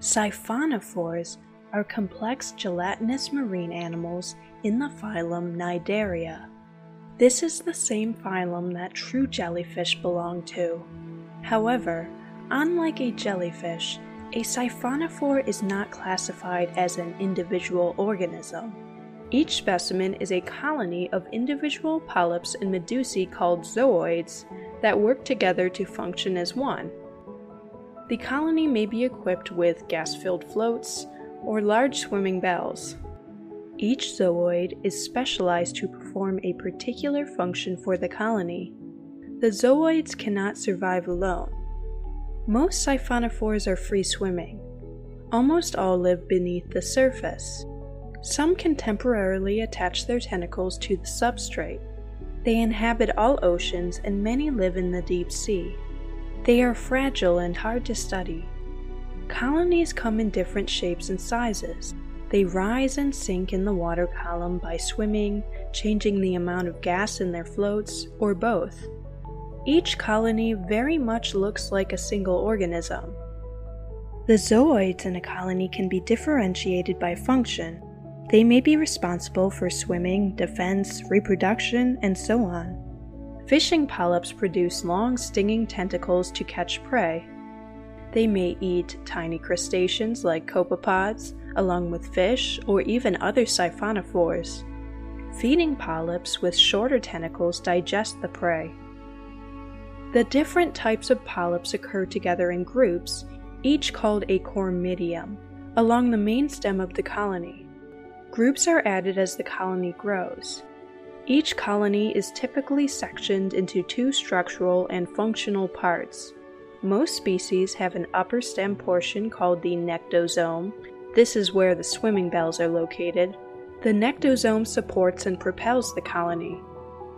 Siphonophores are complex gelatinous marine animals in the phylum Cnidaria. This is the same phylum that true jellyfish belong to. However, unlike a jellyfish, a siphonophore is not classified as an individual organism. Each specimen is a colony of individual polyps and medusae called zooids that work together to function as one. The colony may be equipped with gas filled floats or large swimming bells. Each zooid is specialized to perform a particular function for the colony. The zooids cannot survive alone. Most siphonophores are free swimming. Almost all live beneath the surface. Some can temporarily attach their tentacles to the substrate. They inhabit all oceans and many live in the deep sea. They are fragile and hard to study. Colonies come in different shapes and sizes. They rise and sink in the water column by swimming, changing the amount of gas in their floats, or both. Each colony very much looks like a single organism. The zooids in a colony can be differentiated by function. They may be responsible for swimming, defense, reproduction, and so on. Fishing polyps produce long stinging tentacles to catch prey. They may eat tiny crustaceans like copepods, along with fish or even other siphonophores. Feeding polyps with shorter tentacles digest the prey. The different types of polyps occur together in groups, each called a cormidium, along the main stem of the colony. Groups are added as the colony grows. Each colony is typically sectioned into two structural and functional parts. Most species have an upper stem portion called the nectosome. This is where the swimming bells are located. The nectosome supports and propels the colony.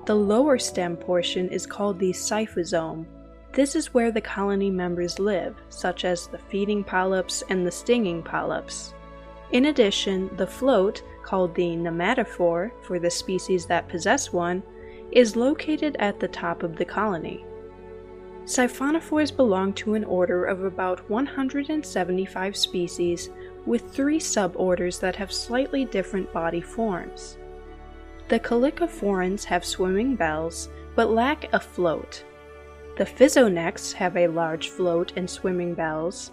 The lower stem portion is called the siphosome. This is where the colony members live, such as the feeding polyps and the stinging polyps. In addition, the float, called the pneumatophore for the species that possess one, is located at the top of the colony. Siphonophores belong to an order of about 175 species with three suborders that have slightly different body forms. The Calycophorans have swimming bells but lack a float. The Physonects have a large float and swimming bells.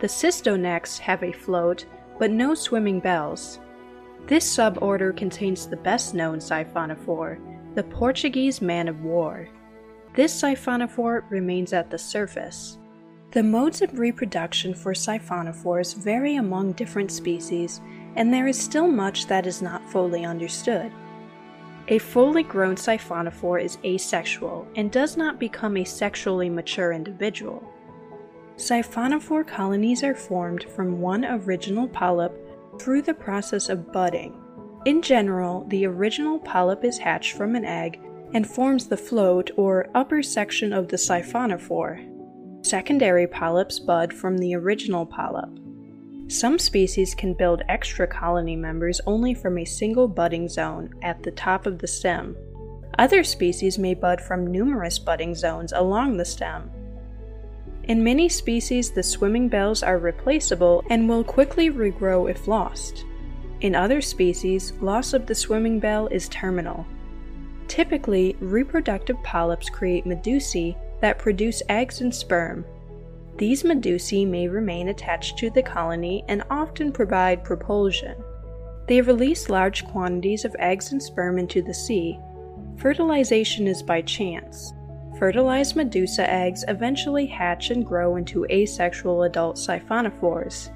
The cystodonects have a float, but no swimming bells. This suborder contains the best known siphonophore, the Portuguese man of war. This siphonophore remains at the surface. The modes of reproduction for siphonophores vary among different species, and there is still much that is not fully understood. A fully grown siphonophore is asexual and does not become a sexually mature individual. Siphonophore colonies are formed from one original polyp through the process of budding. In general, the original polyp is hatched from an egg and forms the float or upper section of the siphonophore. Secondary polyps bud from the original polyp. Some species can build extra colony members only from a single budding zone at the top of the stem. Other species may bud from numerous budding zones along the stem. In many species, the swimming bells are replaceable and will quickly regrow if lost. In other species, loss of the swimming bell is terminal. Typically, reproductive polyps create medusae that produce eggs and sperm. These medusae may remain attached to the colony and often provide propulsion. They release large quantities of eggs and sperm into the sea. Fertilization is by chance. Fertilized medusa eggs eventually hatch and grow into asexual adult siphonophores.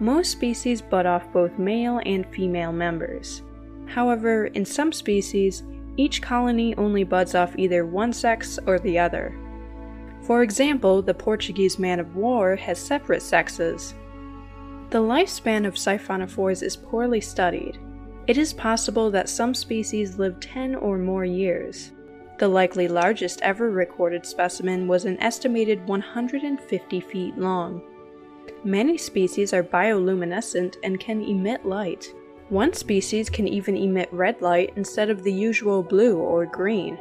Most species bud off both male and female members. However, in some species, each colony only buds off either one sex or the other. For example, the Portuguese man of war has separate sexes. The lifespan of siphonophores is poorly studied. It is possible that some species live 10 or more years. The likely largest ever recorded specimen was an estimated 150 feet long. Many species are bioluminescent and can emit light. One species can even emit red light instead of the usual blue or green.